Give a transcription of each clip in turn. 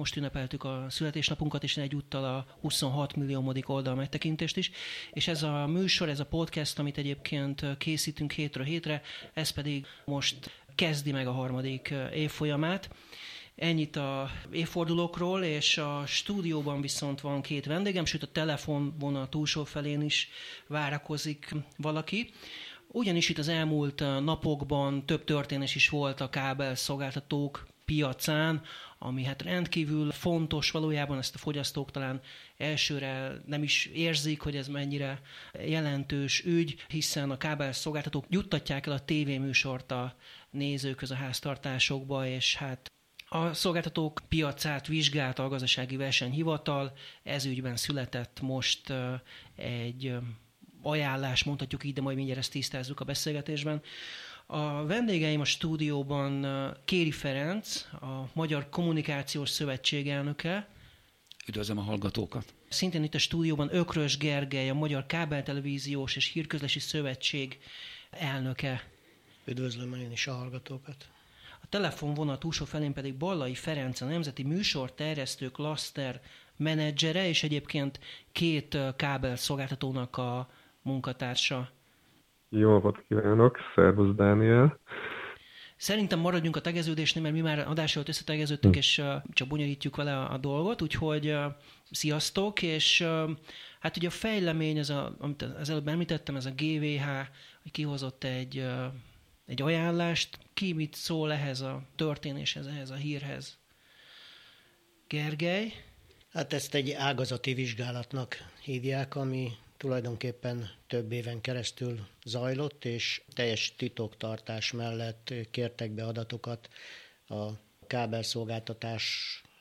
most ünnepeltük a születésnapunkat, és egyúttal a 26 milliómodik oldal megtekintést is. És ez a műsor, ez a podcast, amit egyébként készítünk hétről hétre, ez pedig most kezdi meg a harmadik évfolyamát. Ennyit a évfordulókról, és a stúdióban viszont van két vendégem, sőt a telefonvonal túlsó felén is várakozik valaki. Ugyanis itt az elmúlt napokban több történés is volt a kábel szolgáltatók piacán, ami hát rendkívül fontos, valójában ezt a fogyasztók talán elsőre nem is érzik, hogy ez mennyire jelentős ügy, hiszen a kábel szolgáltatók juttatják el a tévéműsort a nézőköz a háztartásokba, és hát a szolgáltatók piacát vizsgálta a gazdasági versenyhivatal, ez ügyben született most egy ajánlás, mondhatjuk így, de majd mindjárt ezt tisztázzuk a beszélgetésben. A vendégeim a stúdióban Kéri Ferenc, a Magyar Kommunikációs Szövetség elnöke. Üdvözlöm a hallgatókat! Szintén itt a stúdióban Ökrös Gergely, a Magyar Kábeltelevíziós és Hírközlési Szövetség elnöke. Üdvözlöm én is a hallgatókat! A telefonvonal túlsó felén pedig Ballai Ferenc, a Nemzeti Műsor Terjesztő Klaszter menedzsere, és egyébként két kábel szolgáltatónak a munkatársa. Jó napot kívánok, szervusz Dániel. Szerintem maradjunk a tegeződésnél, mert mi már adás előtt összetegeződtünk, hm. és csak bonyolítjuk vele a, a dolgot, úgyhogy sziasztok, és hát ugye a fejlemény, ez a, amit az előbb említettem, ez a GVH, hogy kihozott egy, egy ajánlást, ki mit szól ehhez a történéshez, ehhez a hírhez? Gergely? Hát ezt egy ágazati vizsgálatnak hívják, ami tulajdonképpen több éven keresztül zajlott, és teljes titoktartás mellett kértek be adatokat a kábelszolgáltatás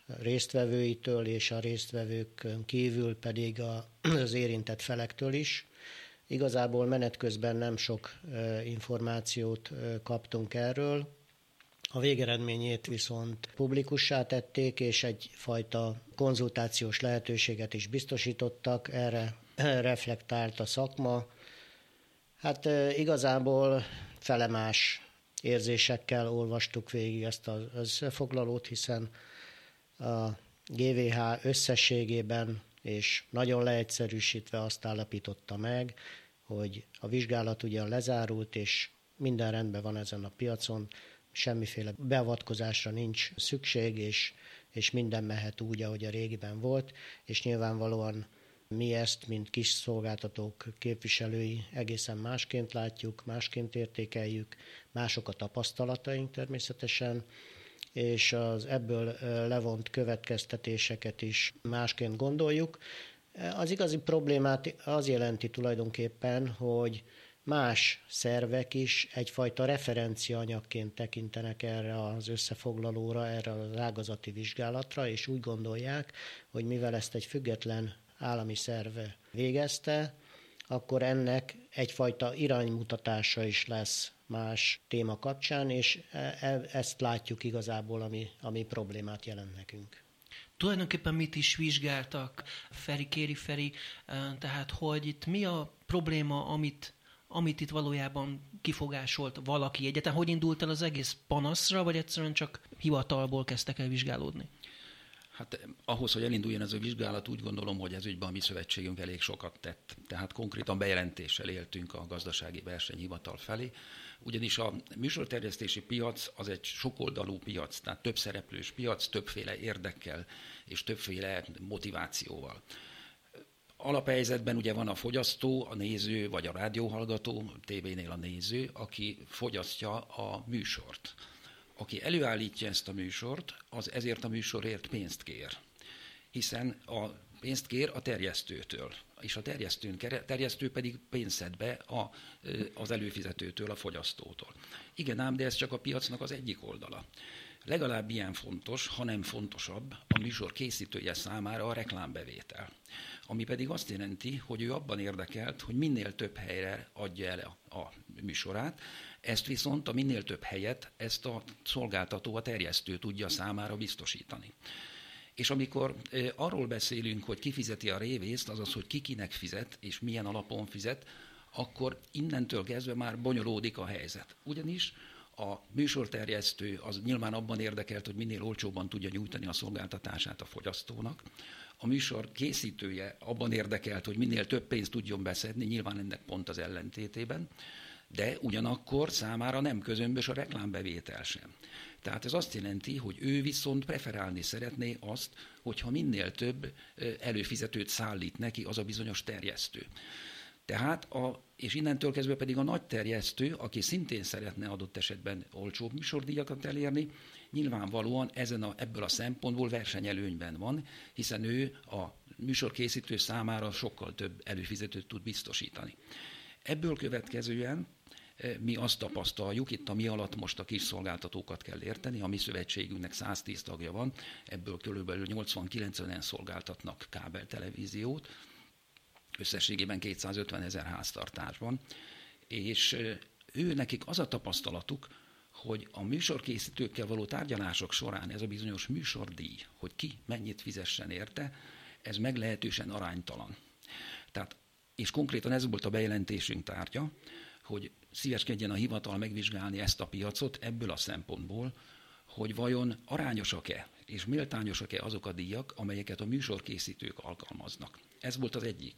résztvevőitől, és a résztvevők kívül pedig az érintett felektől is. Igazából menet közben nem sok információt kaptunk erről, a végeredményét viszont publikussá tették, és egyfajta konzultációs lehetőséget is biztosítottak. Erre reflektált a szakma. Hát igazából felemás érzésekkel olvastuk végig ezt az összefoglalót, hiszen a GVH összességében és nagyon leegyszerűsítve azt állapította meg, hogy a vizsgálat ugyan lezárult, és minden rendben van ezen a piacon, semmiféle beavatkozásra nincs szükség, és, és minden mehet úgy, ahogy a régiben volt, és nyilvánvalóan mi ezt, mint kis szolgáltatók képviselői egészen másként látjuk, másként értékeljük, mások a tapasztalataink természetesen, és az ebből levont következtetéseket is másként gondoljuk. Az igazi problémát az jelenti tulajdonképpen, hogy más szervek is egyfajta referenciaanyagként tekintenek erre az összefoglalóra, erre az ágazati vizsgálatra, és úgy gondolják, hogy mivel ezt egy független állami szerve végezte, akkor ennek egyfajta iránymutatása is lesz más téma kapcsán, és e, e, ezt látjuk igazából, ami, ami problémát jelent nekünk. Tulajdonképpen mit is vizsgáltak Feri, Kéri Feri, tehát hogy itt mi a probléma, amit, amit itt valójában kifogásolt valaki egyetem? Hogy indult el az egész panaszra, vagy egyszerűen csak hivatalból kezdtek el vizsgálódni? Hát ahhoz, hogy elinduljon ez a vizsgálat, úgy gondolom, hogy ez ügyben a mi szövetségünk elég sokat tett. Tehát konkrétan bejelentéssel éltünk a gazdasági versenyhivatal felé, ugyanis a műsorterjesztési piac az egy sokoldalú piac, tehát több szereplős piac, többféle érdekkel és többféle motivációval. Alaphelyzetben ugye van a fogyasztó, a néző, vagy a rádióhallgató, tévénél a néző, aki fogyasztja a műsort aki előállítja ezt a műsort, az ezért a műsorért pénzt kér. Hiszen a pénzt kér a terjesztőtől, és a terjesztőn, terjesztő pedig pénzt be a, az előfizetőtől, a fogyasztótól. Igen ám, de ez csak a piacnak az egyik oldala. Legalább ilyen fontos, ha nem fontosabb, a műsor készítője számára a reklámbevétel. Ami pedig azt jelenti, hogy ő abban érdekelt, hogy minél több helyre adja el a, a műsorát, ezt viszont a minél több helyet, ezt a szolgáltató, a terjesztő tudja számára biztosítani. És amikor arról beszélünk, hogy ki fizeti a révészt, azaz, hogy ki kinek fizet, és milyen alapon fizet, akkor innentől kezdve már bonyolódik a helyzet. Ugyanis a műsorterjesztő az nyilván abban érdekelt, hogy minél olcsóbban tudja nyújtani a szolgáltatását a fogyasztónak. A műsor készítője abban érdekelt, hogy minél több pénzt tudjon beszedni, nyilván ennek pont az ellentétében, de ugyanakkor számára nem közömbös a reklámbevétel sem. Tehát ez azt jelenti, hogy ő viszont preferálni szeretné azt, hogyha minél több előfizetőt szállít neki az a bizonyos terjesztő. Tehát, a, és innentől kezdve pedig a nagy terjesztő, aki szintén szeretne adott esetben olcsóbb műsordíjakat elérni, nyilvánvalóan ezen a, ebből a szempontból versenyelőnyben van, hiszen ő a műsorkészítő számára sokkal több előfizetőt tud biztosítani. Ebből következően e, mi azt tapasztaljuk, itt a mi alatt most a kis szolgáltatókat kell érteni, a mi szövetségünknek 110 tagja van, ebből kb. 80-90-en szolgáltatnak kábeltelevíziót, összességében 250 ezer háztartásban, és ő nekik az a tapasztalatuk, hogy a műsorkészítőkkel való tárgyalások során ez a bizonyos műsordíj, hogy ki mennyit fizessen érte, ez meglehetősen aránytalan. Tehát, és konkrétan ez volt a bejelentésünk tárgya, hogy szíveskedjen a hivatal megvizsgálni ezt a piacot ebből a szempontból, hogy vajon arányosak-e és méltányosak-e azok a díjak, amelyeket a műsorkészítők alkalmaznak. Ez volt az egyik.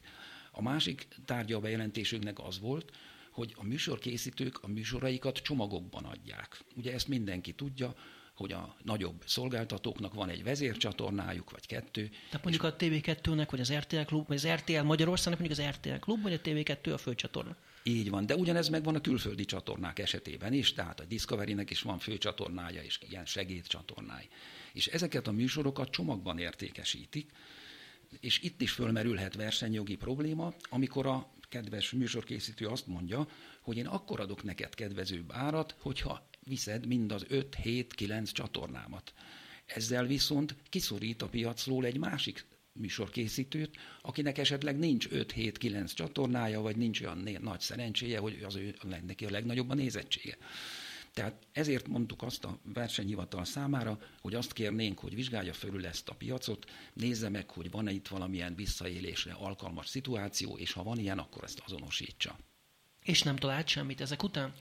A másik tárgya a bejelentésünknek az volt, hogy a műsorkészítők a műsoraikat csomagokban adják. Ugye ezt mindenki tudja, hogy a nagyobb szolgáltatóknak van egy vezércsatornájuk, vagy kettő. Tehát mondjuk a TV2-nek, vagy az RTL Klub, vagy az RTL Magyarországnak mondjuk az RTL Klub, vagy a TV2 a főcsatorna. Így van, de ugyanez megvan a külföldi csatornák esetében is, tehát a Discovery-nek is van főcsatornája és ilyen segédcsatornái. És ezeket a műsorokat csomagban értékesítik, és itt is fölmerülhet versenyjogi probléma, amikor a kedves műsorkészítő azt mondja, hogy én akkor adok neked kedvezőbb árat, hogyha viszed mind az 5-7-9 csatornámat. Ezzel viszont kiszorít a piacról egy másik műsorkészítőt, akinek esetleg nincs 5-7-9 csatornája, vagy nincs olyan nagy szerencséje, hogy az ő neki a legnagyobb a nézettsége. Tehát ezért mondtuk azt a versenyhivatal számára, hogy azt kérnénk, hogy vizsgálja fölül ezt a piacot, nézze meg, hogy van-e itt valamilyen visszaélésre alkalmas szituáció, és ha van ilyen, akkor ezt azonosítsa. És nem talált semmit ezek után?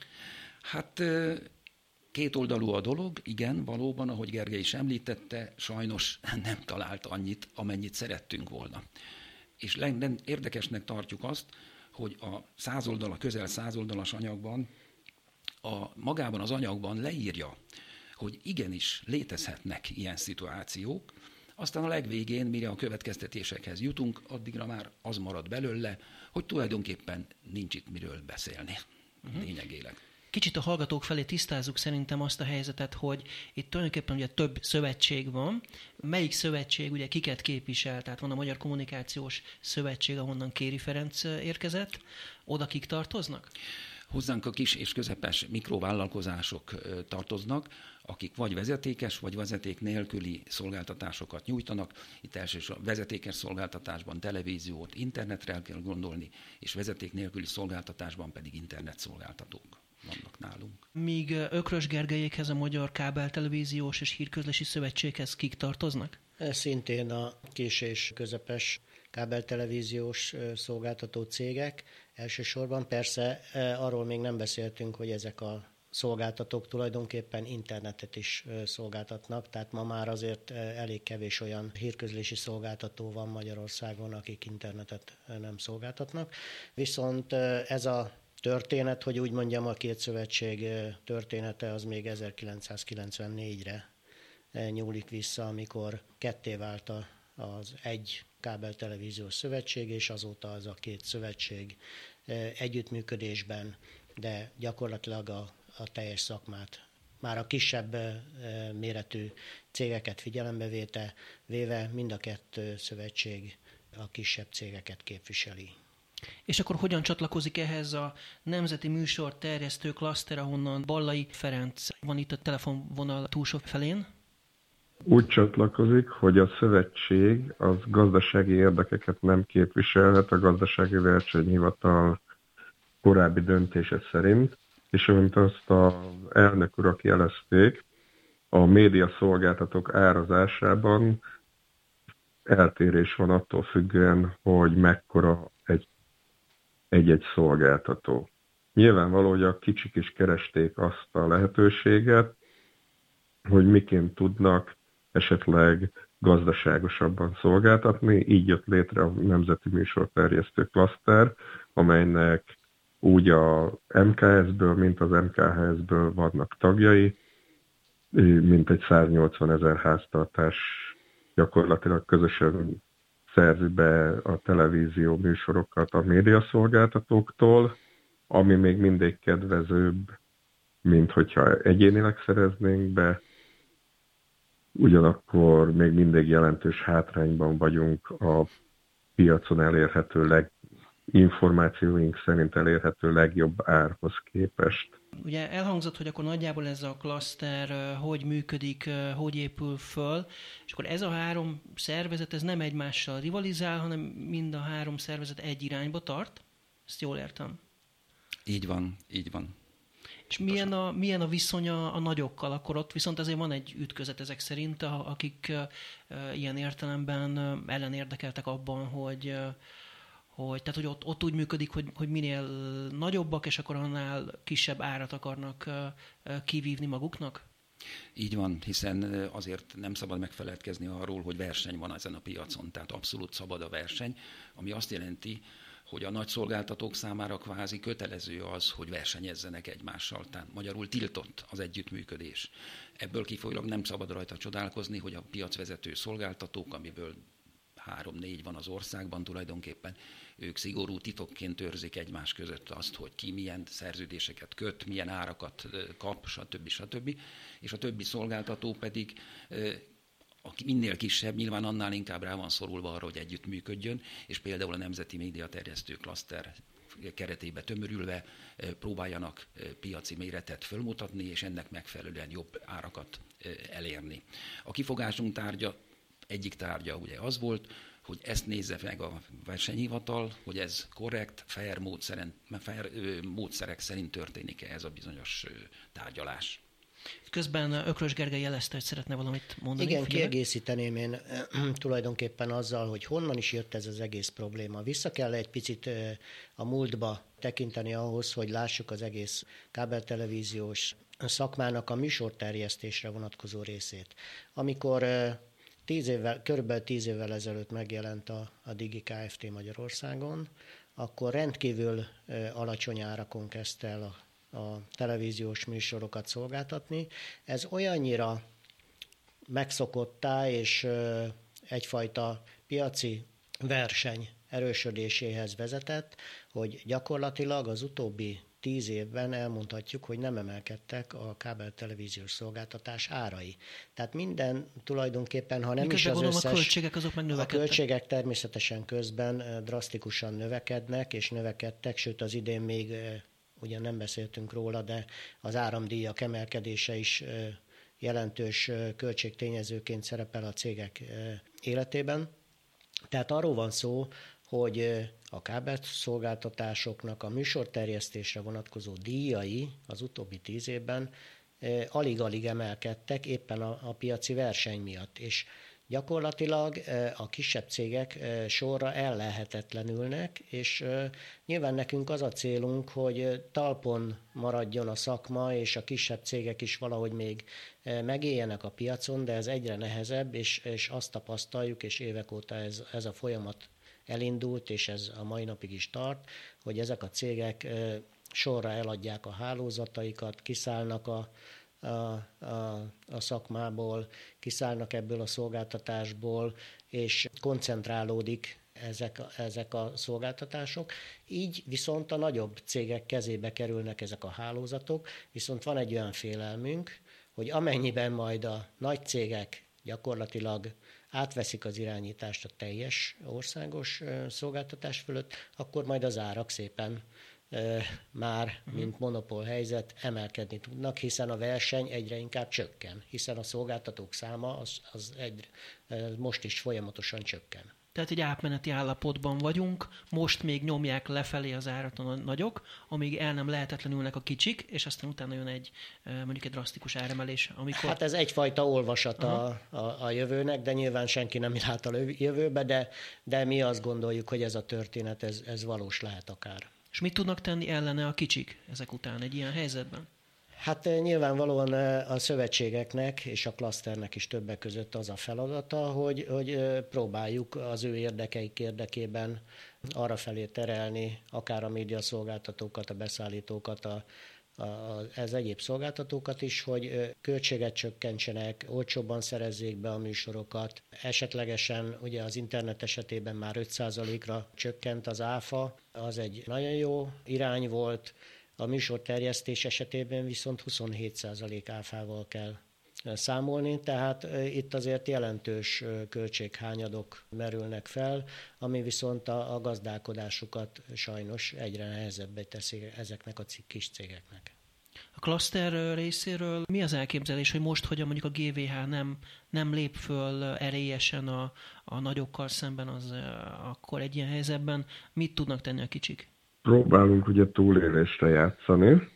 Hát két oldalú a dolog, igen, valóban, ahogy Gergely is említette, sajnos nem talált annyit, amennyit szerettünk volna. És érdekesnek tartjuk azt, hogy a százoldal, a közel százoldalas anyagban a, magában az anyagban leírja, hogy igenis létezhetnek ilyen szituációk, aztán a legvégén, mire a következtetésekhez jutunk, addigra már az marad belőle, hogy tulajdonképpen nincs itt miről beszélni uh-huh. lényegileg. Kicsit a hallgatók felé tisztázzuk szerintem azt a helyzetet, hogy itt tulajdonképpen ugye több szövetség van. Melyik szövetség ugye kiket képvisel? Tehát van a Magyar Kommunikációs Szövetség, ahonnan Kéri Ferenc érkezett. Oda kik tartoznak? Hozzánk a kis és közepes mikrovállalkozások tartoznak, akik vagy vezetékes, vagy vezeték nélküli szolgáltatásokat nyújtanak. Itt elsősorban vezetékes szolgáltatásban televíziót, internetre kell gondolni, és vezeték nélküli szolgáltatásban pedig internet szolgáltatók vannak nálunk. Míg Ökrös Gergelyékhez a Magyar Kábel Televíziós és Hírközlési Szövetséghez kik tartoznak? Szintén a kis és közepes kábeltelevíziós szolgáltató cégek elsősorban. Persze arról még nem beszéltünk, hogy ezek a szolgáltatók tulajdonképpen internetet is szolgáltatnak, tehát ma már azért elég kevés olyan hírközlési szolgáltató van Magyarországon, akik internetet nem szolgáltatnak. Viszont ez a történet, hogy úgy mondjam, a két szövetség története az még 1994-re nyúlik vissza, amikor ketté vált az egy kábeltelevíziós szövetség, és azóta az a két szövetség együttműködésben, de gyakorlatilag a, a teljes szakmát már a kisebb méretű cégeket figyelembe véte, véve mind a kettő szövetség a kisebb cégeket képviseli. És akkor hogyan csatlakozik ehhez a Nemzeti Műsor terjesztő klaszter, ahonnan Ballai Ferenc van itt a telefonvonal túlsó felén? Úgy csatlakozik, hogy a szövetség az gazdasági érdekeket nem képviselhet a gazdasági versenyhivatal korábbi döntése szerint, és amint azt az elnök urak jelezték, a média szolgáltatók árazásában eltérés van attól függően, hogy mekkora egy, egy-egy szolgáltató. Nyilvánvaló, hogy a kicsik is keresték azt a lehetőséget, hogy miként tudnak esetleg gazdaságosabban szolgáltatni. Így jött létre a Nemzeti Műsorterjesztő Klaszter, amelynek úgy a MKS-ből, mint az MKHS-ből vannak tagjai, mint egy 180 ezer háztartás gyakorlatilag közösen szerzi be a televízió műsorokat a médiaszolgáltatóktól, ami még mindig kedvezőbb, mint hogyha egyénileg szereznénk be, ugyanakkor még mindig jelentős hátrányban vagyunk a piacon elérhető leg, információink szerint elérhető legjobb árhoz képest. Ugye elhangzott, hogy akkor nagyjából ez a klaszter hogy működik, hogy épül föl, és akkor ez a három szervezet, ez nem egymással rivalizál, hanem mind a három szervezet egy irányba tart? Ezt jól értem? Így van, így van. És milyen a, milyen a viszonya a nagyokkal? Akkor ott viszont azért van egy ütközet ezek szerint, akik ilyen értelemben ellenérdekeltek abban, hogy hogy, tehát, hogy ott, ott úgy működik, hogy, hogy minél nagyobbak, és akkor annál kisebb árat akarnak kivívni maguknak? Így van, hiszen azért nem szabad megfeledkezni arról, hogy verseny van ezen a piacon, tehát abszolút szabad a verseny, ami azt jelenti, hogy a nagy szolgáltatók számára kvázi kötelező az, hogy versenyezzenek egymással, tehát magyarul tiltott az együttműködés. Ebből kifolyólag nem szabad rajta csodálkozni, hogy a piacvezető szolgáltatók, amiből három-négy van az országban tulajdonképpen, ők szigorú titokként őrzik egymás között azt, hogy ki milyen szerződéseket köt, milyen árakat kap, stb. stb. És a többi szolgáltató pedig aki minél kisebb, nyilván annál inkább rá van szorulva arra, hogy együttműködjön, és például a Nemzeti Média Terjesztő Klaszter keretébe tömörülve próbáljanak piaci méretet fölmutatni, és ennek megfelelően jobb árakat elérni. A kifogásunk tárgya, egyik tárgya ugye az volt, hogy ezt nézze meg a versenyhivatal, hogy ez korrekt, fair, módszeren, fair módszerek szerint történik-e ez a bizonyos tárgyalás. Közben Ökrös Gergely jelezte, hogy szeretne valamit mondani. Igen, Figyelme? kiegészíteném én tulajdonképpen azzal, hogy honnan is jött ez az egész probléma. Vissza kell egy picit a múltba tekinteni ahhoz, hogy lássuk az egész kábeltelevíziós szakmának a műsorterjesztésre vonatkozó részét. Amikor tíz évvel, körülbelül tíz évvel ezelőtt megjelent a, a Digi Kft. Magyarországon, akkor rendkívül alacsony árakon kezdte el a, a televíziós műsorokat szolgáltatni. Ez olyannyira megszokottá és egyfajta piaci verseny erősödéséhez vezetett, hogy gyakorlatilag az utóbbi tíz évben elmondhatjuk, hogy nem emelkedtek a kábel televíziós szolgáltatás árai. Tehát minden tulajdonképpen, ha nem Miközben is az összes... a költségek azok meg A költségek természetesen közben drasztikusan növekednek, és növekedtek, sőt az idén még ugyan nem beszéltünk róla, de az áramdíjak emelkedése is jelentős költségtényezőként szerepel a cégek életében. Tehát arról van szó, hogy a kábelt szolgáltatásoknak a műsorterjesztésre vonatkozó díjai az utóbbi tíz évben alig-alig emelkedtek éppen a, a piaci verseny miatt, és gyakorlatilag a kisebb cégek sorra ellehetetlenülnek, és nyilván nekünk az a célunk, hogy talpon maradjon a szakma, és a kisebb cégek is valahogy még megéljenek a piacon, de ez egyre nehezebb, és, és azt tapasztaljuk, és évek óta ez, ez a folyamat elindult, és ez a mai napig is tart, hogy ezek a cégek sorra eladják a hálózataikat, kiszállnak a, a, a, a szakmából, kiszállnak ebből a szolgáltatásból, és koncentrálódik ezek, ezek a szolgáltatások. Így viszont a nagyobb cégek kezébe kerülnek ezek a hálózatok, viszont van egy olyan félelmünk, hogy amennyiben majd a nagy cégek gyakorlatilag átveszik az irányítást a teljes országos szolgáltatás fölött, akkor majd az árak szépen már, mint monopól helyzet, emelkedni tudnak, hiszen a verseny egyre inkább csökken, hiszen a szolgáltatók száma az, az egy, most is folyamatosan csökken. Tehát egy átmeneti állapotban vagyunk, most még nyomják lefelé az árat a nagyok, amíg el nem lehetetlenülnek a kicsik, és aztán utána jön egy mondjuk egy drasztikus áremelés. Amikor... Hát ez egyfajta olvasat a, a, a jövőnek, de nyilván senki nem lát a jövőbe, de, de mi azt gondoljuk, hogy ez a történet, ez, ez valós lehet akár. És mit tudnak tenni ellene a kicsik ezek után egy ilyen helyzetben? Hát eh, nyilvánvalóan eh, a szövetségeknek és a klaszternek is többek között az a feladata, hogy, hogy eh, próbáljuk az ő érdekeik érdekében arra felé terelni, akár a médiaszolgáltatókat, a beszállítókat, a, az egyéb szolgáltatókat is, hogy költséget csökkentsenek, olcsóbban szerezzék be a műsorokat. Esetlegesen ugye az internet esetében már 5%-ra csökkent az áfa, az egy nagyon jó irány volt, a műsor terjesztés esetében viszont 27% áfával kell számolni, tehát itt azért jelentős költséghányadok merülnek fel, ami viszont a, a gazdálkodásukat sajnos egyre nehezebbé teszi ezeknek a kis cégeknek. A klaszter részéről mi az elképzelés, hogy most, hogy mondjuk a GVH nem, nem lép föl erélyesen a, a nagyokkal szemben, az akkor egy ilyen helyzetben mit tudnak tenni a kicsik? Próbálunk ugye túlélésre játszani,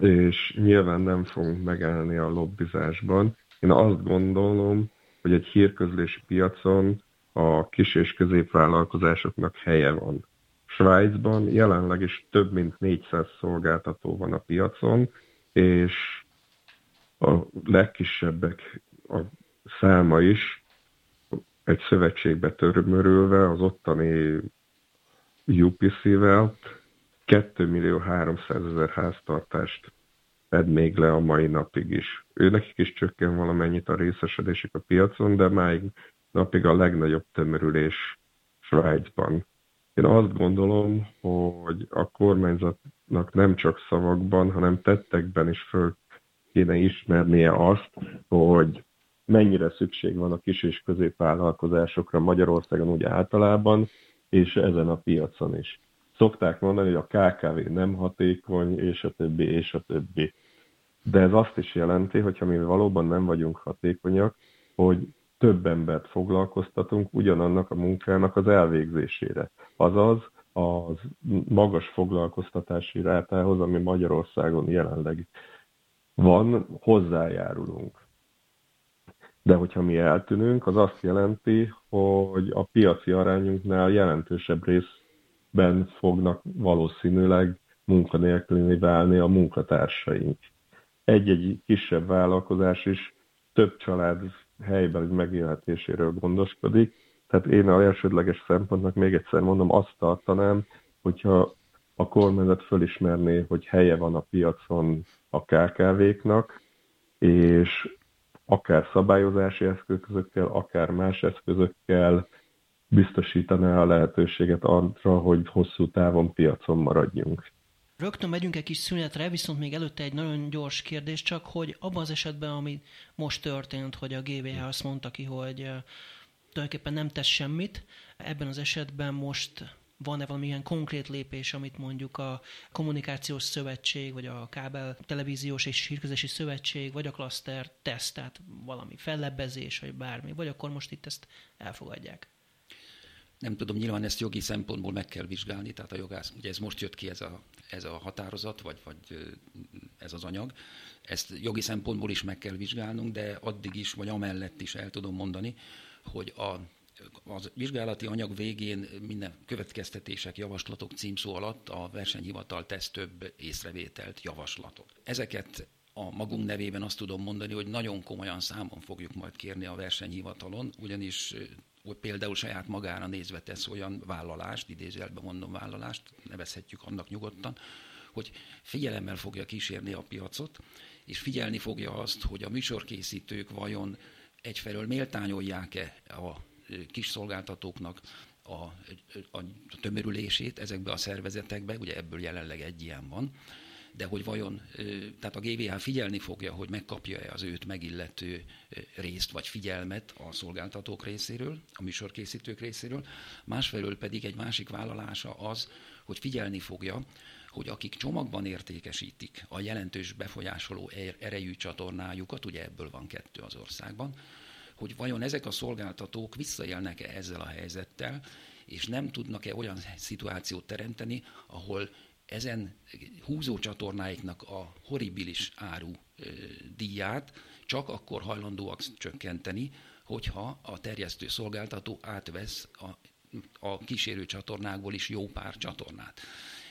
és nyilván nem fogunk megállni a lobbizásban. Én azt gondolom, hogy egy hírközlési piacon a kis és középvállalkozásoknak helye van. Svájcban jelenleg is több mint 400 szolgáltató van a piacon, és a legkisebbek a száma is egy szövetségbe törmörülve az ottani UPC-vel 2 millió 300 ezer háztartást fed még le a mai napig is. Ő nekik is csökken valamennyit a részesedésük a piacon, de máig napig a legnagyobb tömörülés Svájcban. Én azt gondolom, hogy a kormányzatnak nem csak szavakban, hanem tettekben is föl kéne ismernie azt, hogy mennyire szükség van a kis és középvállalkozásokra Magyarországon úgy általában, és ezen a piacon is szokták mondani, hogy a KKV nem hatékony, és a többi, és a többi. De ez azt is jelenti, hogy ha mi valóban nem vagyunk hatékonyak, hogy több embert foglalkoztatunk ugyanannak a munkának az elvégzésére. Azaz az magas foglalkoztatási rátához, ami Magyarországon jelenleg van, hozzájárulunk. De hogyha mi eltűnünk, az azt jelenti, hogy a piaci arányunknál jelentősebb rész ben fognak valószínűleg munkanélkülni válni a munkatársaink. Egy-egy kisebb vállalkozás is több család helyben megélhetéséről gondoskodik, tehát én a elsődleges szempontnak még egyszer mondom, azt tartanám, hogyha a kormányzat fölismerné, hogy helye van a piacon a KKV-knak, és akár szabályozási eszközökkel, akár más eszközökkel biztosítaná a lehetőséget arra, hogy hosszú távon piacon maradjunk. Rögtön megyünk egy kis szünetre, viszont még előtte egy nagyon gyors kérdés csak, hogy abban az esetben, ami most történt, hogy a GVH azt mondta ki, hogy tulajdonképpen nem tesz semmit, ebben az esetben most van-e valamilyen konkrét lépés, amit mondjuk a kommunikációs szövetség, vagy a kábel televíziós és hírközési szövetség, vagy a klaszter tesz, tehát valami fellebbezés, vagy bármi, vagy akkor most itt ezt elfogadják? Nem tudom, nyilván ezt jogi szempontból meg kell vizsgálni, tehát a jogász, ugye ez most jött ki ez a, ez a határozat, vagy, vagy ez az anyag, ezt jogi szempontból is meg kell vizsgálnunk, de addig is, vagy amellett is el tudom mondani, hogy a, az vizsgálati anyag végén minden következtetések, javaslatok címszó alatt a versenyhivatal tesz több észrevételt, javaslatot. Ezeket a magunk nevében azt tudom mondani, hogy nagyon komolyan számon fogjuk majd kérni a versenyhivatalon, ugyanis például saját magára nézve tesz olyan vállalást, idézőjelben mondom vállalást, nevezhetjük annak nyugodtan, hogy figyelemmel fogja kísérni a piacot, és figyelni fogja azt, hogy a műsorkészítők vajon egyfelől méltányolják-e a kis szolgáltatóknak a, a tömörülését ezekbe a szervezetekbe, ugye ebből jelenleg egy ilyen van, de hogy vajon, tehát a GVH figyelni fogja, hogy megkapja-e az őt megillető részt vagy figyelmet a szolgáltatók részéről, a műsorkészítők részéről, másfelől pedig egy másik vállalása az, hogy figyelni fogja, hogy akik csomagban értékesítik a jelentős befolyásoló er-, erejű csatornájukat, ugye ebből van kettő az országban, hogy vajon ezek a szolgáltatók visszaélnek-e ezzel a helyzettel, és nem tudnak-e olyan szituációt teremteni, ahol ezen húzó csatornáiknak a horribilis áru díját csak akkor hajlandóak csökkenteni, hogyha a terjesztő szolgáltató átvesz a, a kísérő csatornákból is jó pár csatornát.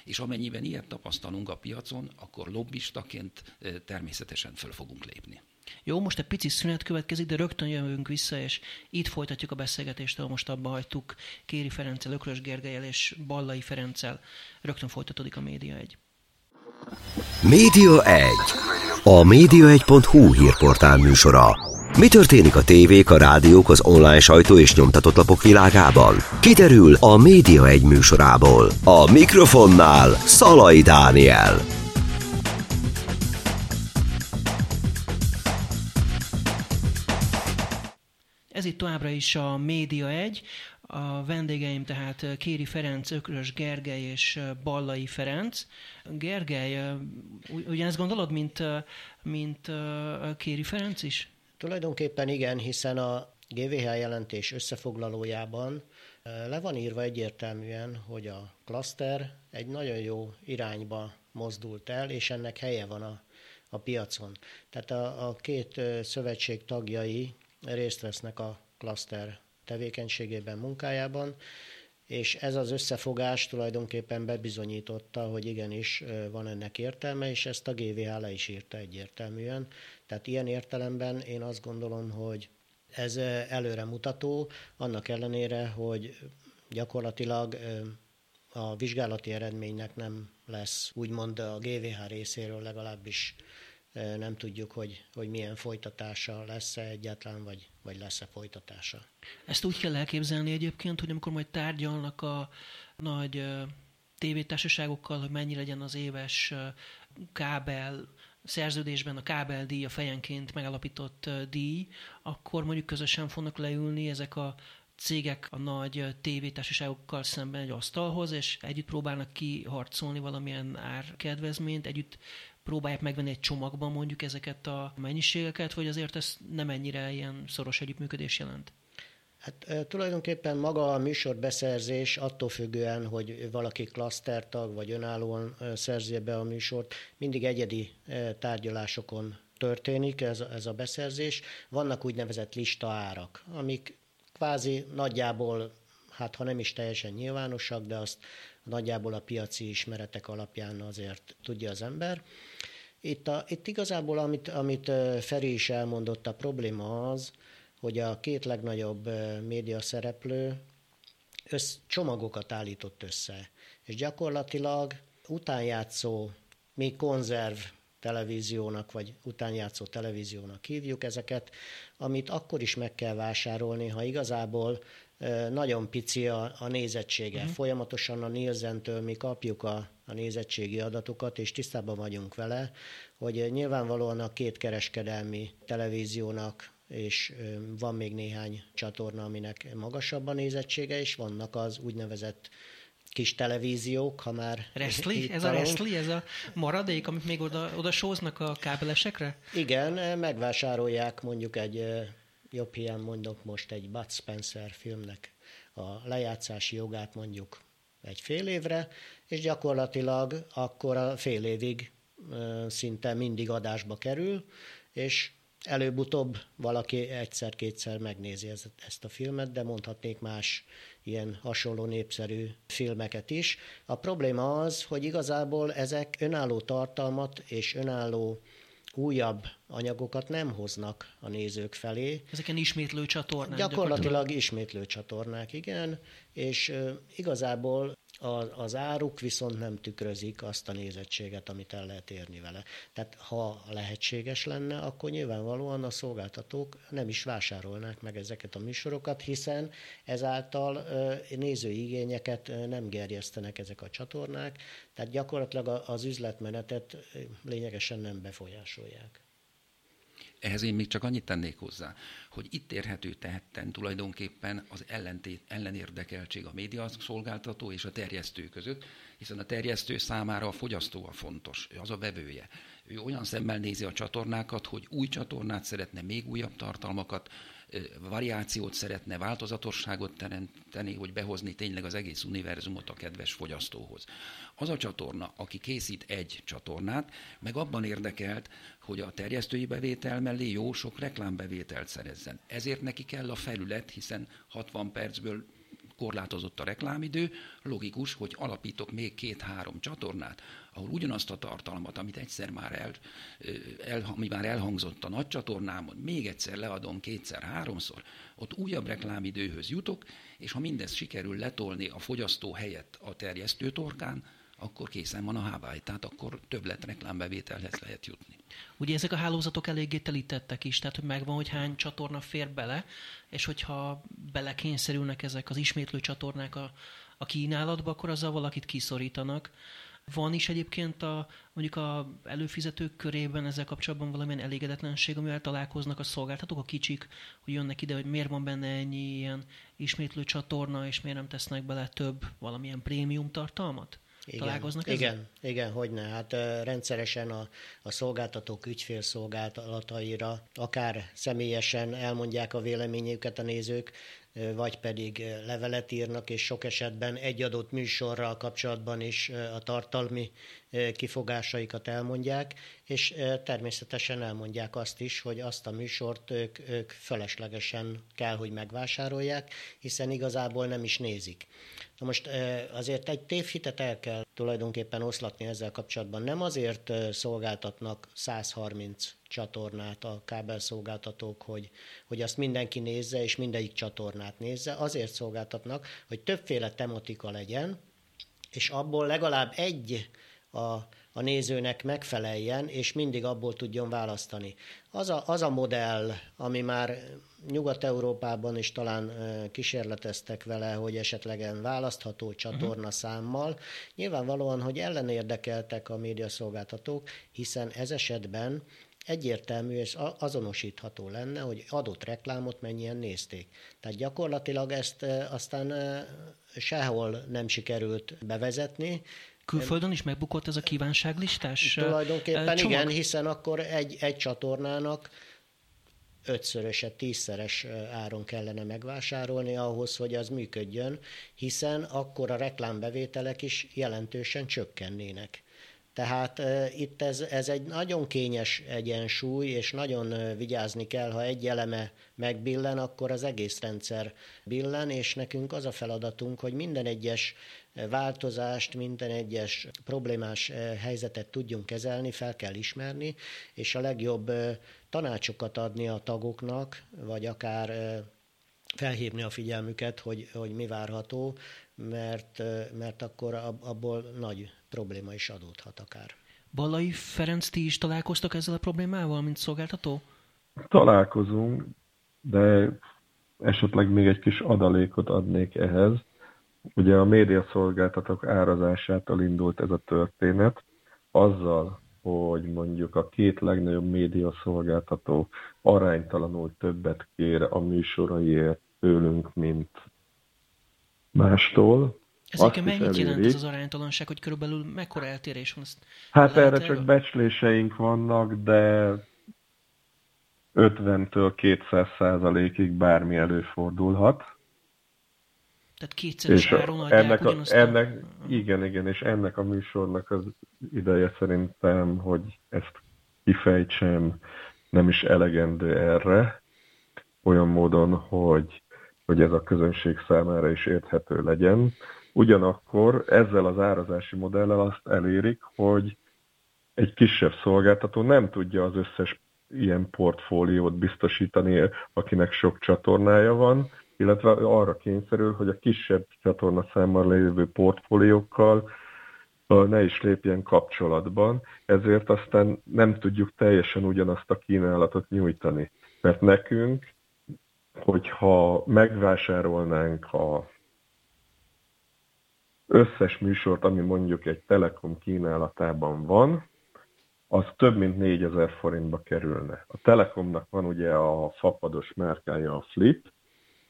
És amennyiben ilyet tapasztalunk a piacon, akkor lobbistaként természetesen föl fogunk lépni. Jó, most egy pici szünet következik, de rögtön jövünk vissza, és itt folytatjuk a beszélgetést, ahol most abba hagytuk Kéri Ferenccel, Ökrös Gergelyel és Ballai Ferenccel. Rögtön folytatódik a Média 1. Média 1. A média1.hu hírportál műsora. Mi történik a tévék, a rádiók, az online sajtó és nyomtatott lapok világában? Kiderül a Média 1 műsorából. A mikrofonnál Szalai Dániel. Ez itt továbbra is a Média 1. A vendégeim tehát Kéri Ferenc, Ökrös Gergely és Ballai Ferenc. Gergely, ugyanezt gondolod, mint, mint Kéri Ferenc is? Tulajdonképpen igen, hiszen a GVH jelentés összefoglalójában le van írva egyértelműen, hogy a klaszter egy nagyon jó irányba mozdult el, és ennek helye van a, a piacon. Tehát a, a két szövetség tagjai részt vesznek a klaszter tevékenységében, munkájában, és ez az összefogás tulajdonképpen bebizonyította, hogy igenis van ennek értelme, és ezt a GVH le is írta egyértelműen. Tehát ilyen értelemben én azt gondolom, hogy ez előremutató, annak ellenére, hogy gyakorlatilag a vizsgálati eredménynek nem lesz, úgymond a GVH részéről legalábbis nem tudjuk, hogy, hogy milyen folytatása lesz-e egyáltalán, vagy, vagy lesz-e folytatása. Ezt úgy kell elképzelni egyébként, hogy amikor majd tárgyalnak a nagy tévétársaságokkal, hogy mennyi legyen az éves kábel szerződésben a kábeldíj, a fejenként megalapított díj, akkor mondjuk közösen fognak leülni ezek a cégek a nagy tévétársaságokkal szemben egy asztalhoz, és együtt próbálnak kiharcolni valamilyen árkedvezményt, együtt próbálják megvenni egy csomagban mondjuk ezeket a mennyiségeket, vagy azért ez nem ennyire ilyen szoros együttműködés jelent? Hát tulajdonképpen maga a műsorbeszerzés attól függően, hogy valaki klasztertag vagy önállóan szerzi be a műsort, mindig egyedi tárgyalásokon történik ez, ez a beszerzés. Vannak úgynevezett lista árak, amik kvázi nagyjából, hát ha nem is teljesen nyilvánosak, de azt nagyjából a piaci ismeretek alapján azért tudja az ember. Itt, a, itt igazából, amit, amit Feri is elmondott, a probléma az, hogy a két legnagyobb média szereplő össz, csomagokat állított össze, és gyakorlatilag utánjátszó, még konzerv televíziónak, vagy utánjátszó televíziónak hívjuk ezeket, amit akkor is meg kell vásárolni, ha igazából nagyon pici a, a nézettsége. Uh-huh. Folyamatosan a Nielsen-től mi kapjuk a, a nézettségi adatokat, és tisztában vagyunk vele, hogy nyilvánvalóan a két kereskedelmi televíziónak és van még néhány csatorna, aminek magasabb a nézettsége, és vannak az úgynevezett kis televíziók, ha már... Reszli? Ez a reszli? Ez a maradék, amit még oda, oda sóznak a kábelesekre? Igen, megvásárolják mondjuk egy, jobb hiány mondok most egy Bud Spencer filmnek a lejátszási jogát mondjuk egy fél évre, és gyakorlatilag akkor a fél évig szinte mindig adásba kerül, és előbb-utóbb valaki egyszer-kétszer megnézi ezt a filmet, de mondhatnék más ilyen hasonló népszerű filmeket is. A probléma az, hogy igazából ezek önálló tartalmat és önálló újabb anyagokat nem hoznak a nézők felé. Ezeken ismétlő csatornák. Gyakorlatilag ismétlő csatornák, igen, és igazából az áruk viszont nem tükrözik azt a nézettséget, amit el lehet érni vele. Tehát ha lehetséges lenne, akkor nyilvánvalóan a szolgáltatók nem is vásárolnák meg ezeket a műsorokat, hiszen ezáltal nézői igényeket nem gerjesztenek ezek a csatornák, tehát gyakorlatilag az üzletmenetet lényegesen nem befolyásolják. Ehhez én még csak annyit tennék hozzá, hogy itt érhető tehetten tulajdonképpen az ellentét, ellenérdekeltség a média szolgáltató és a terjesztő között, hiszen a terjesztő számára a fogyasztó a fontos, az a vevője. Ő olyan szemmel nézi a csatornákat, hogy új csatornát szeretne, még újabb tartalmakat, variációt szeretne, változatosságot teremteni, hogy behozni tényleg az egész univerzumot a kedves fogyasztóhoz. Az a csatorna, aki készít egy csatornát, meg abban érdekelt, hogy a terjesztői bevétel mellé jó sok reklámbevételt szerezzen. Ezért neki kell a felület, hiszen 60 percből korlátozott a reklámidő, logikus, hogy alapítok még két-három csatornát, ahol ugyanazt a tartalmat, amit egyszer már, el, el, ami már elhangzott a nagy csatornámon, még egyszer leadom kétszer, háromszor, ott újabb reklámidőhöz jutok, és ha mindezt sikerül letolni a fogyasztó helyett a terjesztő torkán, akkor készen van a hávály, tehát akkor többlet reklámbevételhez lehet jutni. Ugye ezek a hálózatok eléggé telítettek is, tehát hogy megvan, hogy hány csatorna fér bele, és hogyha belekényszerülnek ezek az ismétlő csatornák a, a kínálatba, akkor azzal valakit kiszorítanak. Van is egyébként a, mondjuk a előfizetők körében ezzel kapcsolatban valamilyen elégedetlenség, amivel találkoznak a szolgáltatók, a kicsik, hogy jönnek ide, hogy miért van benne ennyi ilyen ismétlő csatorna, és miért nem tesznek bele több valamilyen prémium tartalmat? Igen, Találkoznak ezzel? Igen, igen, hogyne. Hát rendszeresen a, a szolgáltatók ügyfélszolgálataira, akár személyesen elmondják a véleményüket a nézők, vagy pedig levelet írnak, és sok esetben egy adott műsorral kapcsolatban is a tartalmi kifogásaikat elmondják, és természetesen elmondják azt is, hogy azt a műsort ők, ők feleslegesen kell, hogy megvásárolják, hiszen igazából nem is nézik. Na most azért egy tévhitet el kell tulajdonképpen oszlatni ezzel kapcsolatban. Nem azért szolgáltatnak 130 csatornát a kábelszolgáltatók, hogy, hogy azt mindenki nézze, és mindegyik csatornát nézze. Azért szolgáltatnak, hogy többféle tematika legyen, és abból legalább egy a, a nézőnek megfeleljen, és mindig abból tudjon választani. Az a, az a modell, ami már Nyugat-Európában is talán kísérleteztek vele, hogy esetlegen választható csatorna számmal, nyilvánvalóan, hogy ellenérdekeltek a médiaszolgáltatók, hiszen ez esetben egyértelmű és azonosítható lenne, hogy adott reklámot mennyien nézték. Tehát gyakorlatilag ezt aztán sehol nem sikerült bevezetni, Külföldön is megbukott ez a kívánságlistás Tulajdonképpen csomag? igen, hiszen akkor egy, egy csatornának ötszöröse, tízszeres áron kellene megvásárolni ahhoz, hogy az működjön, hiszen akkor a reklámbevételek is jelentősen csökkennének. Tehát uh, itt ez, ez egy nagyon kényes egyensúly, és nagyon uh, vigyázni kell, ha egy eleme megbillen, akkor az egész rendszer billen, és nekünk az a feladatunk, hogy minden egyes változást, minden egyes problémás helyzetet tudjunk kezelni, fel kell ismerni, és a legjobb tanácsokat adni a tagoknak, vagy akár felhívni a figyelmüket, hogy, hogy mi várható, mert, mert akkor abból nagy probléma is adódhat akár. Ballai Ferenc, ti is találkoztak ezzel a problémával, mint szolgáltató? Találkozunk, de esetleg még egy kis adalékot adnék ehhez. Ugye a médiaszolgáltatók árazásától indult ez a történet, azzal, hogy mondjuk a két legnagyobb médiaszolgáltató aránytalanul többet kér a műsoraiért tőlünk, mint mástól. Ezek mennyit elérik. jelent ez az aránytalanság, hogy körülbelül mekkora eltérés van? Ezt hát erre csak becsléseink vannak, de 50-től 200 százalékig bármi előfordulhat. Tehát kétszeres és áron adják ennek, a, ennek, a... Igen, igen, és ennek a műsornak az ideje szerintem, hogy ezt kifejtsem, nem is elegendő erre, olyan módon, hogy, hogy ez a közönség számára is érthető legyen. Ugyanakkor ezzel az árazási modellel azt elérik, hogy egy kisebb szolgáltató nem tudja az összes ilyen portfóliót biztosítani, akinek sok csatornája van, illetve arra kényszerül, hogy a kisebb csatorna számmal lévő portfóliókkal ne is lépjen kapcsolatban, ezért aztán nem tudjuk teljesen ugyanazt a kínálatot nyújtani. Mert nekünk, hogyha megvásárolnánk a összes műsort, ami mondjuk egy Telekom kínálatában van, az több mint 4000 forintba kerülne. A Telekomnak van ugye a fapados márkája a Flip,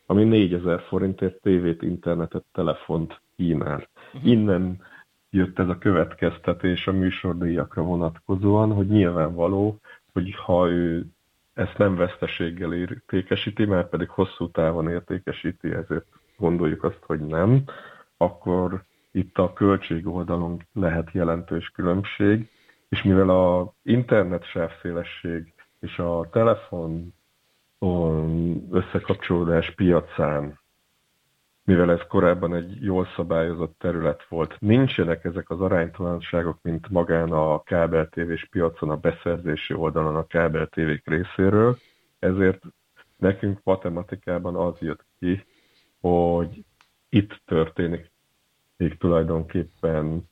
ami 4000 forintért tévét, internetet, telefont kínál. Uh-huh. Innen jött ez a következtetés a műsordíjakra vonatkozóan, hogy nyilvánvaló, hogy ha ő ezt nem veszteséggel értékesíti, mert pedig hosszú távon értékesíti, ezért gondoljuk azt, hogy nem, akkor itt a költség oldalon lehet jelentős különbség, és mivel a internet sávszélesség és a telefon összekapcsolódás piacán, mivel ez korábban egy jól szabályozott terület volt, nincsenek ezek az aránytalanságok, mint magán a kábeltévés piacon, a beszerzési oldalon a kábeltévék részéről, ezért nekünk matematikában az jött ki, hogy itt történik még tulajdonképpen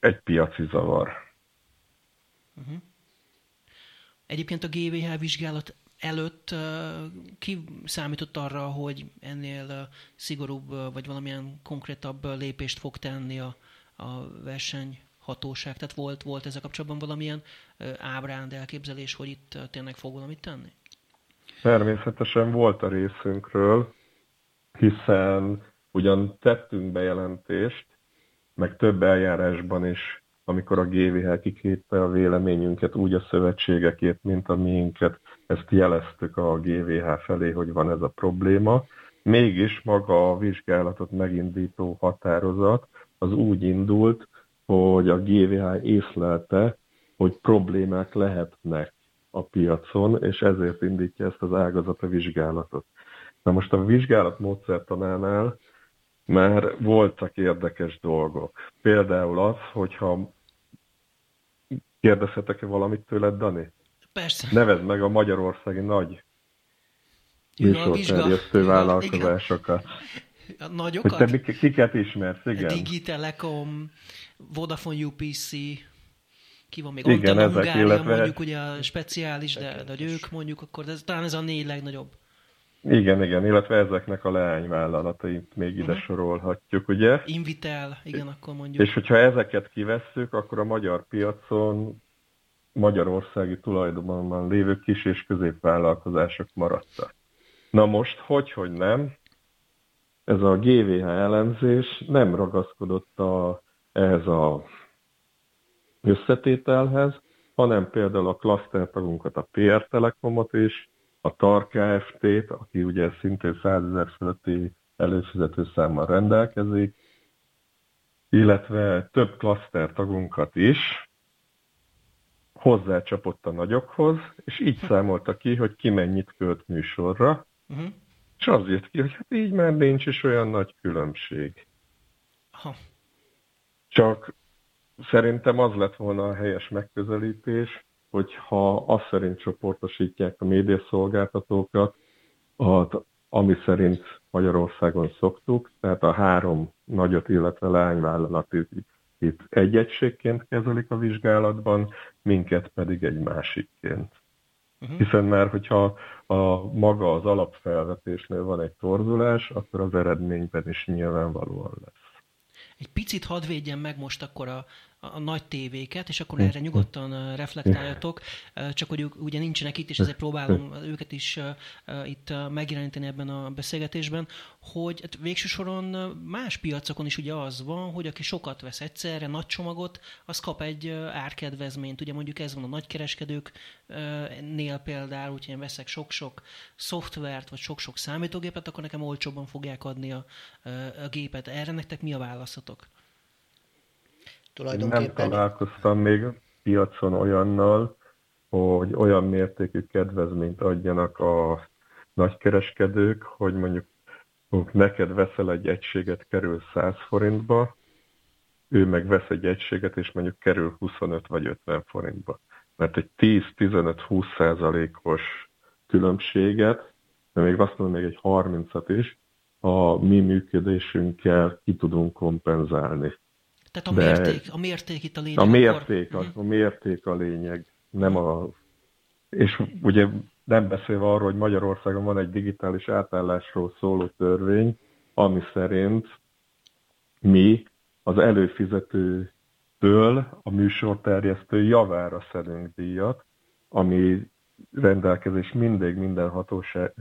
egy piaci zavar. Uh-huh. Egyébként a GVH vizsgálat előtt ki számított arra, hogy ennél szigorúbb vagy valamilyen konkrétabb lépést fog tenni a, a versenyhatóság? Tehát volt, volt ezzel kapcsolatban valamilyen ábránd elképzelés, hogy itt tényleg fog valamit tenni? Természetesen volt a részünkről, hiszen ugyan tettünk bejelentést, meg több eljárásban is, amikor a GVH kiképte a véleményünket úgy a szövetségekért, mint a miénket, ezt jeleztük a GVH felé, hogy van ez a probléma. Mégis maga a vizsgálatot megindító határozat az úgy indult, hogy a GVH észlelte, hogy problémák lehetnek a piacon, és ezért indítja ezt az ágazat a vizsgálatot. Na most a vizsgálat módszertanánál már voltak érdekes dolgok. Például az, hogyha kérdezhetek-e valamit tőled, Dani? Persze. Nevezd meg a magyarországi nagy műsorterjesztő vállalkozásokat. A nagyokat? Hogy te kiket ismersz, igen. Digitelekom, Vodafone UPC, ki van még? Igen, ezek, Hungária, illetve... mondjuk ugye a speciális, de, de ők mondjuk, akkor ez, talán ez a négy legnagyobb. Igen, igen, illetve ezeknek a leányvállalatait még ide uh-huh. sorolhatjuk, ugye? Invitel, igen, akkor mondjuk. És hogyha ezeket kivesszük, akkor a magyar piacon magyarországi tulajdonban lévő kis és középvállalkozások maradtak. Na most, hogy, hogy nem, ez a GVH elemzés nem ragaszkodott a, ehhez a összetételhez, hanem például a klasztertagunkat, a PR Telekomot is, a TAR Kft-t, aki ugye szintén 100 ezer fölötti előfizető számmal rendelkezik, illetve több klaszter tagunkat is hozzácsapott a nagyokhoz, és így számolta ki, hogy ki mennyit költ műsorra, uh-huh. és az jött ki, hogy hát így már nincs is olyan nagy különbség. Aha. Csak szerintem az lett volna a helyes megközelítés, hogyha azt szerint csoportosítják a médiaszolgáltatókat, ami szerint Magyarországon szoktuk, tehát a három nagyot, illetve leányvállalat itt egy egységként kezelik a vizsgálatban, minket pedig egy másikként. Uh-huh. Hiszen már, hogyha a maga az alapfelvetésnél van egy torzulás, akkor az eredményben is nyilvánvalóan lesz. Egy picit hadd védjem meg most akkor a, a nagy tévéket, és akkor erre nyugodtan reflektáljatok, csak hogy ugye nincsenek itt, és ezért próbálom őket is itt megjeleníteni ebben a beszélgetésben, hogy hát végső soron más piacokon is ugye az van, hogy aki sokat vesz egyszerre, nagy csomagot, az kap egy árkedvezményt. Ugye mondjuk ez van a nagykereskedőknél például, hogyha én veszek sok-sok szoftvert, vagy sok-sok számítógépet, akkor nekem olcsóbban fogják adni a, a gépet. Erre nektek mi a válaszatok? Tulajdonképpen... Nem találkoztam még piacon olyannal, hogy olyan mértékű kedvezményt adjanak a nagykereskedők, hogy mondjuk neked veszel egy egységet, kerül 100 forintba, ő meg vesz egy egységet, és mondjuk kerül 25 vagy 50 forintba. Mert egy 10-15-20 százalékos különbséget de még azt mondom, még egy 30-at is, a mi működésünkkel ki tudunk kompenzálni. Tehát a de mérték, a mérték itt a lényeg. A mérték, akkor... a, mhm. a mérték a lényeg, nem a... És ugye nem beszélve arról, hogy Magyarországon van egy digitális átállásról szóló törvény, ami szerint mi az előfizetőtől a műsorterjesztő javára szedünk díjat, ami rendelkezés mindig minden hatóság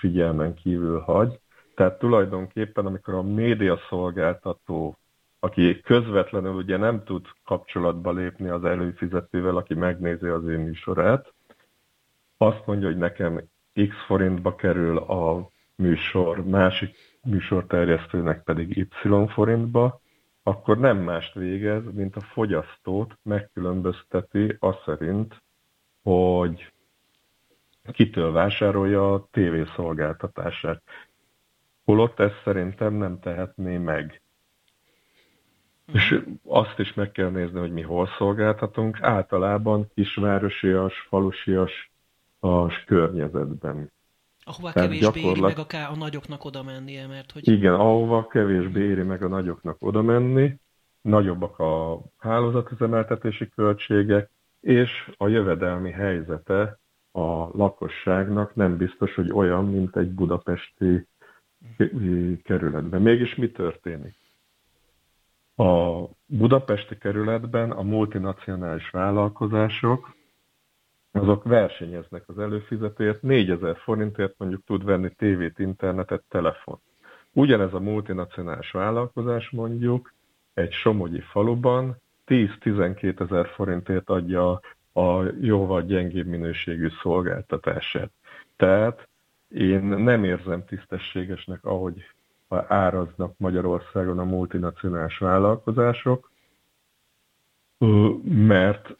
figyelmen kívül hagy. Tehát tulajdonképpen, amikor a média szolgáltató, aki közvetlenül ugye nem tud kapcsolatba lépni az előfizetővel, aki megnézi az ő műsorát, azt mondja, hogy nekem x forintba kerül a műsor, másik műsorterjesztőnek pedig y forintba, akkor nem mást végez, mint a fogyasztót megkülönbözteti azt szerint, hogy kitől vásárolja a tévészolgáltatását. Holott ezt szerintem nem tehetné meg. És azt is meg kell nézni, hogy mi hol szolgáltatunk, általában kisvárosias, falusias a környezetben. Ahova Tehát kevésbé gyakorlat... éri meg a, a nagyoknak oda mennie, mert hogy... Igen, ahova kevésbé éri meg a nagyoknak oda menni, nagyobbak a hálózatüzemeltetési költségek, és a jövedelmi helyzete a lakosságnak nem biztos, hogy olyan, mint egy budapesti kerületben. Mégis mi történik? A budapesti kerületben a multinacionális vállalkozások azok versenyeznek az előfizetőért, 4000 forintért mondjuk tud venni tévét, internetet, telefon. Ugyanez a multinacionális vállalkozás mondjuk egy somogyi faluban 10-12 ezer forintért adja a jóval gyengébb minőségű szolgáltatását. Tehát én nem érzem tisztességesnek, ahogy áraznak Magyarországon a multinacionális vállalkozások, mert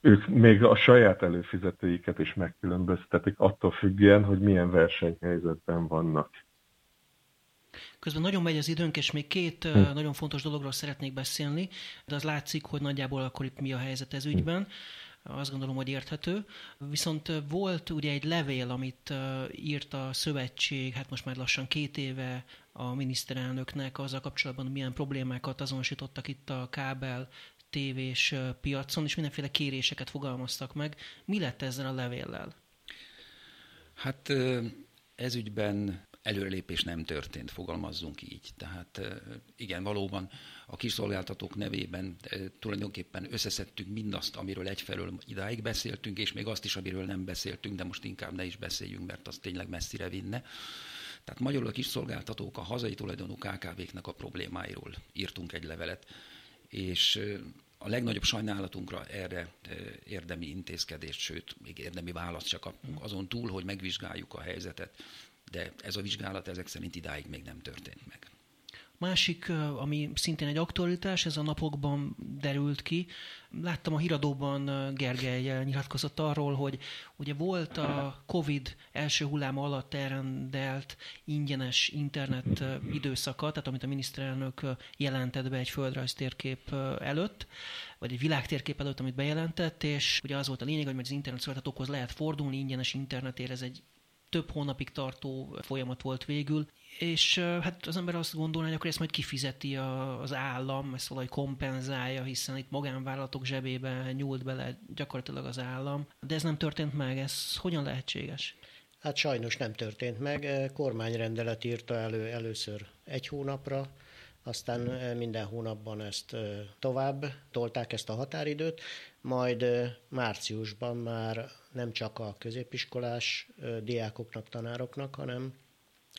ők még a saját előfizetőiket is megkülönböztetik attól függően, hogy milyen versenyhelyzetben vannak. Közben nagyon megy az időnk, és még két hm. nagyon fontos dologról szeretnék beszélni, de az látszik, hogy nagyjából akkor itt mi a helyzet ez ügyben. Azt gondolom, hogy érthető. Viszont volt ugye egy levél, amit írt a szövetség, hát most már lassan két éve a miniszterelnöknek azzal kapcsolatban, milyen problémákat azonosítottak itt a kábel tévés piacon, és mindenféle kéréseket fogalmaztak meg. Mi lett ezzel a levéllel? Hát ez ügyben előrelépés nem történt, fogalmazzunk így. Tehát igen, valóban a kiszolgáltatók nevében tulajdonképpen összeszedtünk mindazt, amiről egyfelől idáig beszéltünk, és még azt is, amiről nem beszéltünk, de most inkább ne is beszéljünk, mert az tényleg messzire vinne. Tehát magyarul a kiszolgáltatók a hazai tulajdonú KKV-knak a problémáiról írtunk egy levelet, és a legnagyobb sajnálatunkra erre érdemi intézkedést, sőt, még érdemi választ csak kapunk, azon túl, hogy megvizsgáljuk a helyzetet, de ez a vizsgálat ezek szerint idáig még nem történt meg. Másik, ami szintén egy aktualitás, ez a napokban derült ki. Láttam a híradóban Gergely nyilatkozott arról, hogy ugye volt a Covid első hulláma alatt elrendelt ingyenes internet időszaka, tehát amit a miniszterelnök jelentett be egy földrajztérkép előtt, vagy egy világtérkép előtt, amit bejelentett, és ugye az volt a lényeg, hogy az internet szolgáltatókhoz lehet fordulni, ingyenes internetért, ez egy több hónapig tartó folyamat volt végül, és hát az ember azt gondolná, hogy akkor ezt majd kifizeti a, az állam, ezt valahogy kompenzálja, hiszen itt magánvállalatok zsebébe nyúlt bele gyakorlatilag az állam, de ez nem történt meg, ez hogyan lehetséges? Hát sajnos nem történt meg. Kormányrendelet írta elő először egy hónapra, aztán minden hónapban ezt tovább tolták ezt a határidőt, majd márciusban már nem csak a középiskolás diákoknak, tanároknak, hanem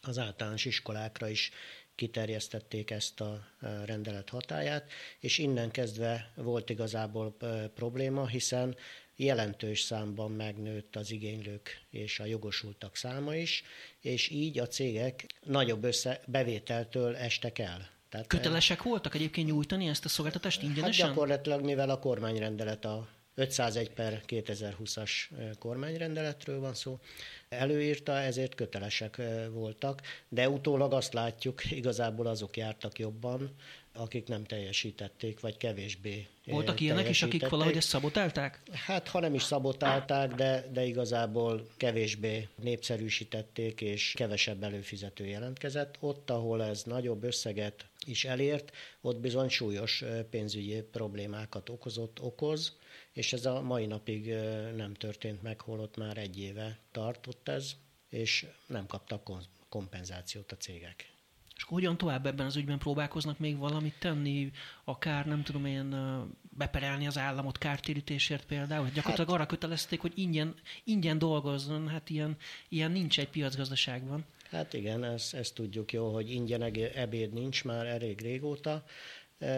az általános iskolákra is kiterjesztették ezt a rendelet hatáját, és innen kezdve volt igazából probléma, hiszen jelentős számban megnőtt az igénylők és a jogosultak száma is, és így a cégek nagyobb össze bevételtől estek el. Tehát Kötelesek voltak egyébként nyújtani ezt a szolgáltatást ingyenesen? Hát gyakorlatilag, mivel a kormányrendelet a 501 per 2020-as kormányrendeletről van szó, előírta, ezért kötelesek voltak, de utólag azt látjuk, igazából azok jártak jobban, akik nem teljesítették, vagy kevésbé Voltak ilyenek is, akik valahogy ezt szabotálták? Hát, ha nem is szabotálták, de, de igazából kevésbé népszerűsítették, és kevesebb előfizető jelentkezett. Ott, ahol ez nagyobb összeget is elért, ott bizony súlyos pénzügyi problémákat okozott, okoz, és ez a mai napig nem történt meg, holott már egy éve tartott ez, és nem kaptak kompenzációt a cégek. És hogyan tovább ebben az ügyben próbálkoznak még valamit tenni, akár nem tudom én beperelni az államot kártérítésért például? Hát gyakorlatilag hát, arra kötelezték, hogy ingyen, ingyen dolgozzon, hát ilyen, ilyen nincs egy piacgazdaságban. Hát igen, ezt, ezt tudjuk jó, hogy ingyen ebéd nincs már elég régóta,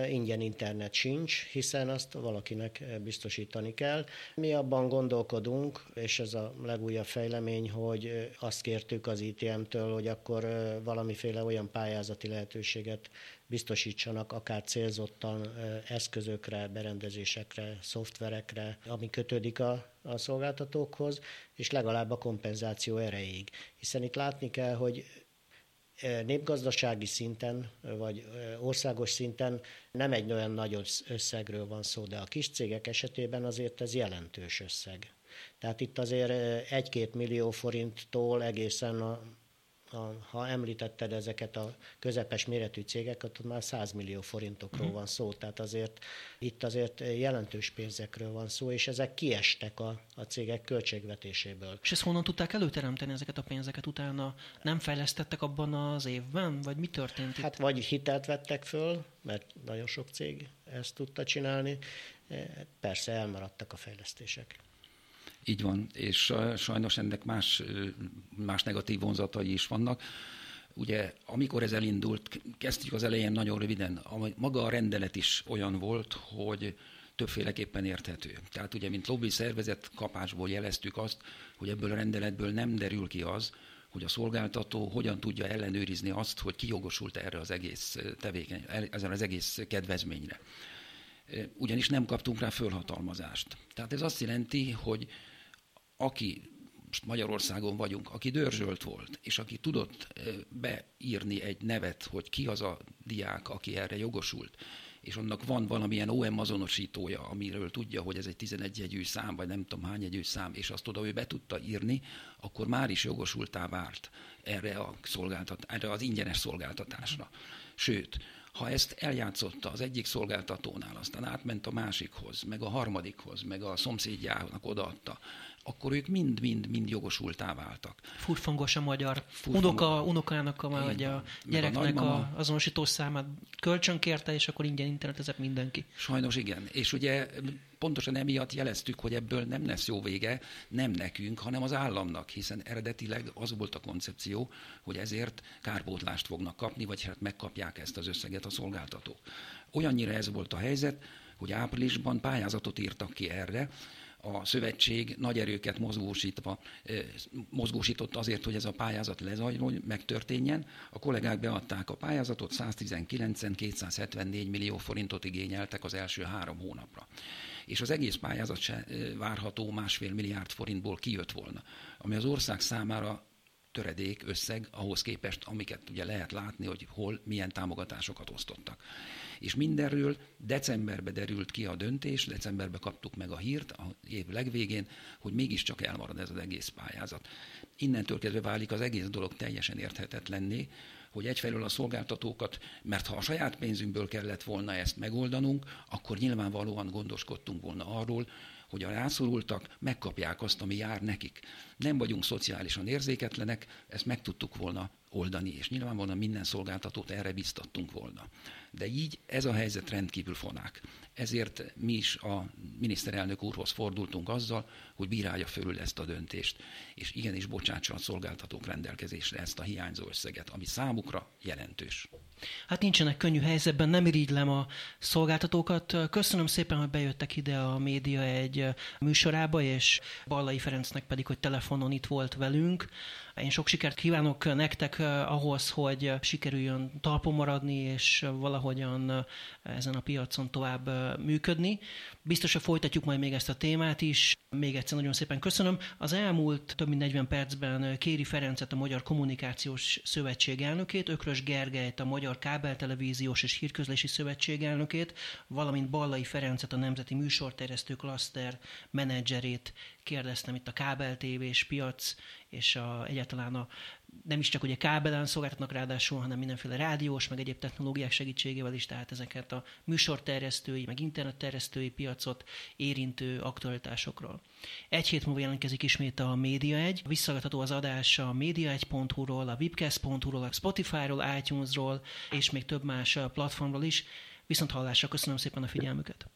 ingyen internet sincs, hiszen azt valakinek biztosítani kell. Mi abban gondolkodunk, és ez a legújabb fejlemény, hogy azt kértük az ITM-től, hogy akkor valamiféle olyan pályázati lehetőséget biztosítsanak akár célzottan eszközökre, berendezésekre, szoftverekre, ami kötődik a, a szolgáltatókhoz, és legalább a kompenzáció erejéig. Hiszen itt látni kell, hogy népgazdasági szinten, vagy országos szinten nem egy olyan nagy összegről van szó, de a kis cégek esetében azért ez jelentős összeg. Tehát itt azért egy-két millió forinttól egészen a, ha említetted ezeket a közepes méretű cégeket, ott már 100 millió forintokról uh-huh. van szó, tehát azért itt azért jelentős pénzekről van szó, és ezek kiestek a, a cégek költségvetéséből. És ezt honnan tudták előteremteni ezeket a pénzeket utána? Nem fejlesztettek abban az évben, vagy mi történt itt? Hát vagy hitelt vettek föl, mert nagyon sok cég ezt tudta csinálni, persze elmaradtak a fejlesztések. Így van, és sajnos ennek más, más negatív vonzatai is vannak. Ugye, amikor ez elindult, kezdtük az elején nagyon röviden, maga a rendelet is olyan volt, hogy többféleképpen érthető. Tehát ugye, mint lobby szervezet kapásból jeleztük azt, hogy ebből a rendeletből nem derül ki az, hogy a szolgáltató hogyan tudja ellenőrizni azt, hogy ki jogosult erre az egész tevékeny, ezen az egész kedvezményre. Ugyanis nem kaptunk rá fölhatalmazást. Tehát ez azt jelenti, hogy aki most Magyarországon vagyunk, aki dörzsölt volt, és aki tudott beírni egy nevet, hogy ki az a diák, aki erre jogosult, és annak van valamilyen OM azonosítója, amiről tudja, hogy ez egy 11 jegyű szám, vagy nem tudom hány jegyű szám, és azt oda ő be tudta írni, akkor már is jogosultá várt erre, a szolgáltat, erre az ingyenes szolgáltatásra. Sőt, ha ezt eljátszotta az egyik szolgáltatónál, aztán átment a másikhoz, meg a harmadikhoz, meg a szomszédjának odaadta, akkor ők mind-mind-mind jogosultá váltak. Furfangos a magyar. Furfangos. Unoka, unokának, a, vagy a gyereknek a, a azonosító számát kölcsönkérte, és akkor ingyen internetezett mindenki. Sajnos igen. És ugye pontosan emiatt jeleztük, hogy ebből nem lesz jó vége, nem nekünk, hanem az államnak, hiszen eredetileg az volt a koncepció, hogy ezért kárpótlást fognak kapni, vagy hát megkapják ezt az összeget a szolgáltatók. Olyannyira ez volt a helyzet, hogy áprilisban pályázatot írtak ki erre, a szövetség nagy erőket mozgósítva, mozgósított azért, hogy ez a pályázat lezajló, megtörténjen. A kollégák beadták a pályázatot, 119-en 274 millió forintot igényeltek az első három hónapra. És az egész pályázat se várható másfél milliárd forintból kijött volna, ami az ország számára töredék összeg ahhoz képest, amiket ugye lehet látni, hogy hol milyen támogatásokat osztottak és mindenről decemberbe derült ki a döntés, decemberbe kaptuk meg a hírt a év legvégén, hogy mégiscsak elmarad ez az egész pályázat. Innentől kezdve válik az egész dolog teljesen érthetetlenné, hogy egyfelől a szolgáltatókat, mert ha a saját pénzünkből kellett volna ezt megoldanunk, akkor nyilvánvalóan gondoskodtunk volna arról, hogy a rászorultak megkapják azt, ami jár nekik. Nem vagyunk szociálisan érzéketlenek, ezt meg tudtuk volna oldani, és nyilvánvalóan minden szolgáltatót erre biztattunk volna. De így ez a helyzet rendkívül fonák. Ezért mi is a miniszterelnök úrhoz fordultunk azzal, hogy bírálja fölül ezt a döntést, és igenis bocsátsa a szolgáltatók rendelkezésre ezt a hiányzó összeget, ami számukra jelentős. Hát nincsenek könnyű helyzetben, nem irigylem a szolgáltatókat. Köszönöm szépen, hogy bejöttek ide a média egy műsorába, és Ballai Ferencnek pedig, hogy telefonon itt volt velünk. Én sok sikert kívánok nektek ahhoz, hogy sikerüljön talpon maradni, és valahogy valahogyan ezen a piacon tovább működni. Biztos, hogy folytatjuk majd még ezt a témát is. Még egyszer nagyon szépen köszönöm. Az elmúlt több mint 40 percben Kéri Ferencet, a Magyar Kommunikációs Szövetség elnökét, Ökrös Gergelyt, a Magyar Kábeltelevíziós és Hírközlési Szövetség elnökét, valamint Ballai Ferencet, a Nemzeti Műsorterjesztő Klaszter menedzserét kérdeztem itt a kábeltévés piac, és a, egyáltalán a, nem is csak ugye kábelen szolgáltatnak ráadásul, hanem mindenféle rádiós, meg egyéb technológiák segítségével is, tehát ezeket a műsorterjesztői, meg internetterjesztői piacot érintő aktualitásokról. Egy hét múlva jelentkezik ismét a Média 1. Visszagatható az adás a média1.hu-ról, a webcast.hu-ról, a Spotify-ról, iTunes-ról, és még több más platformról is. Viszont hallásra köszönöm szépen a figyelmüket!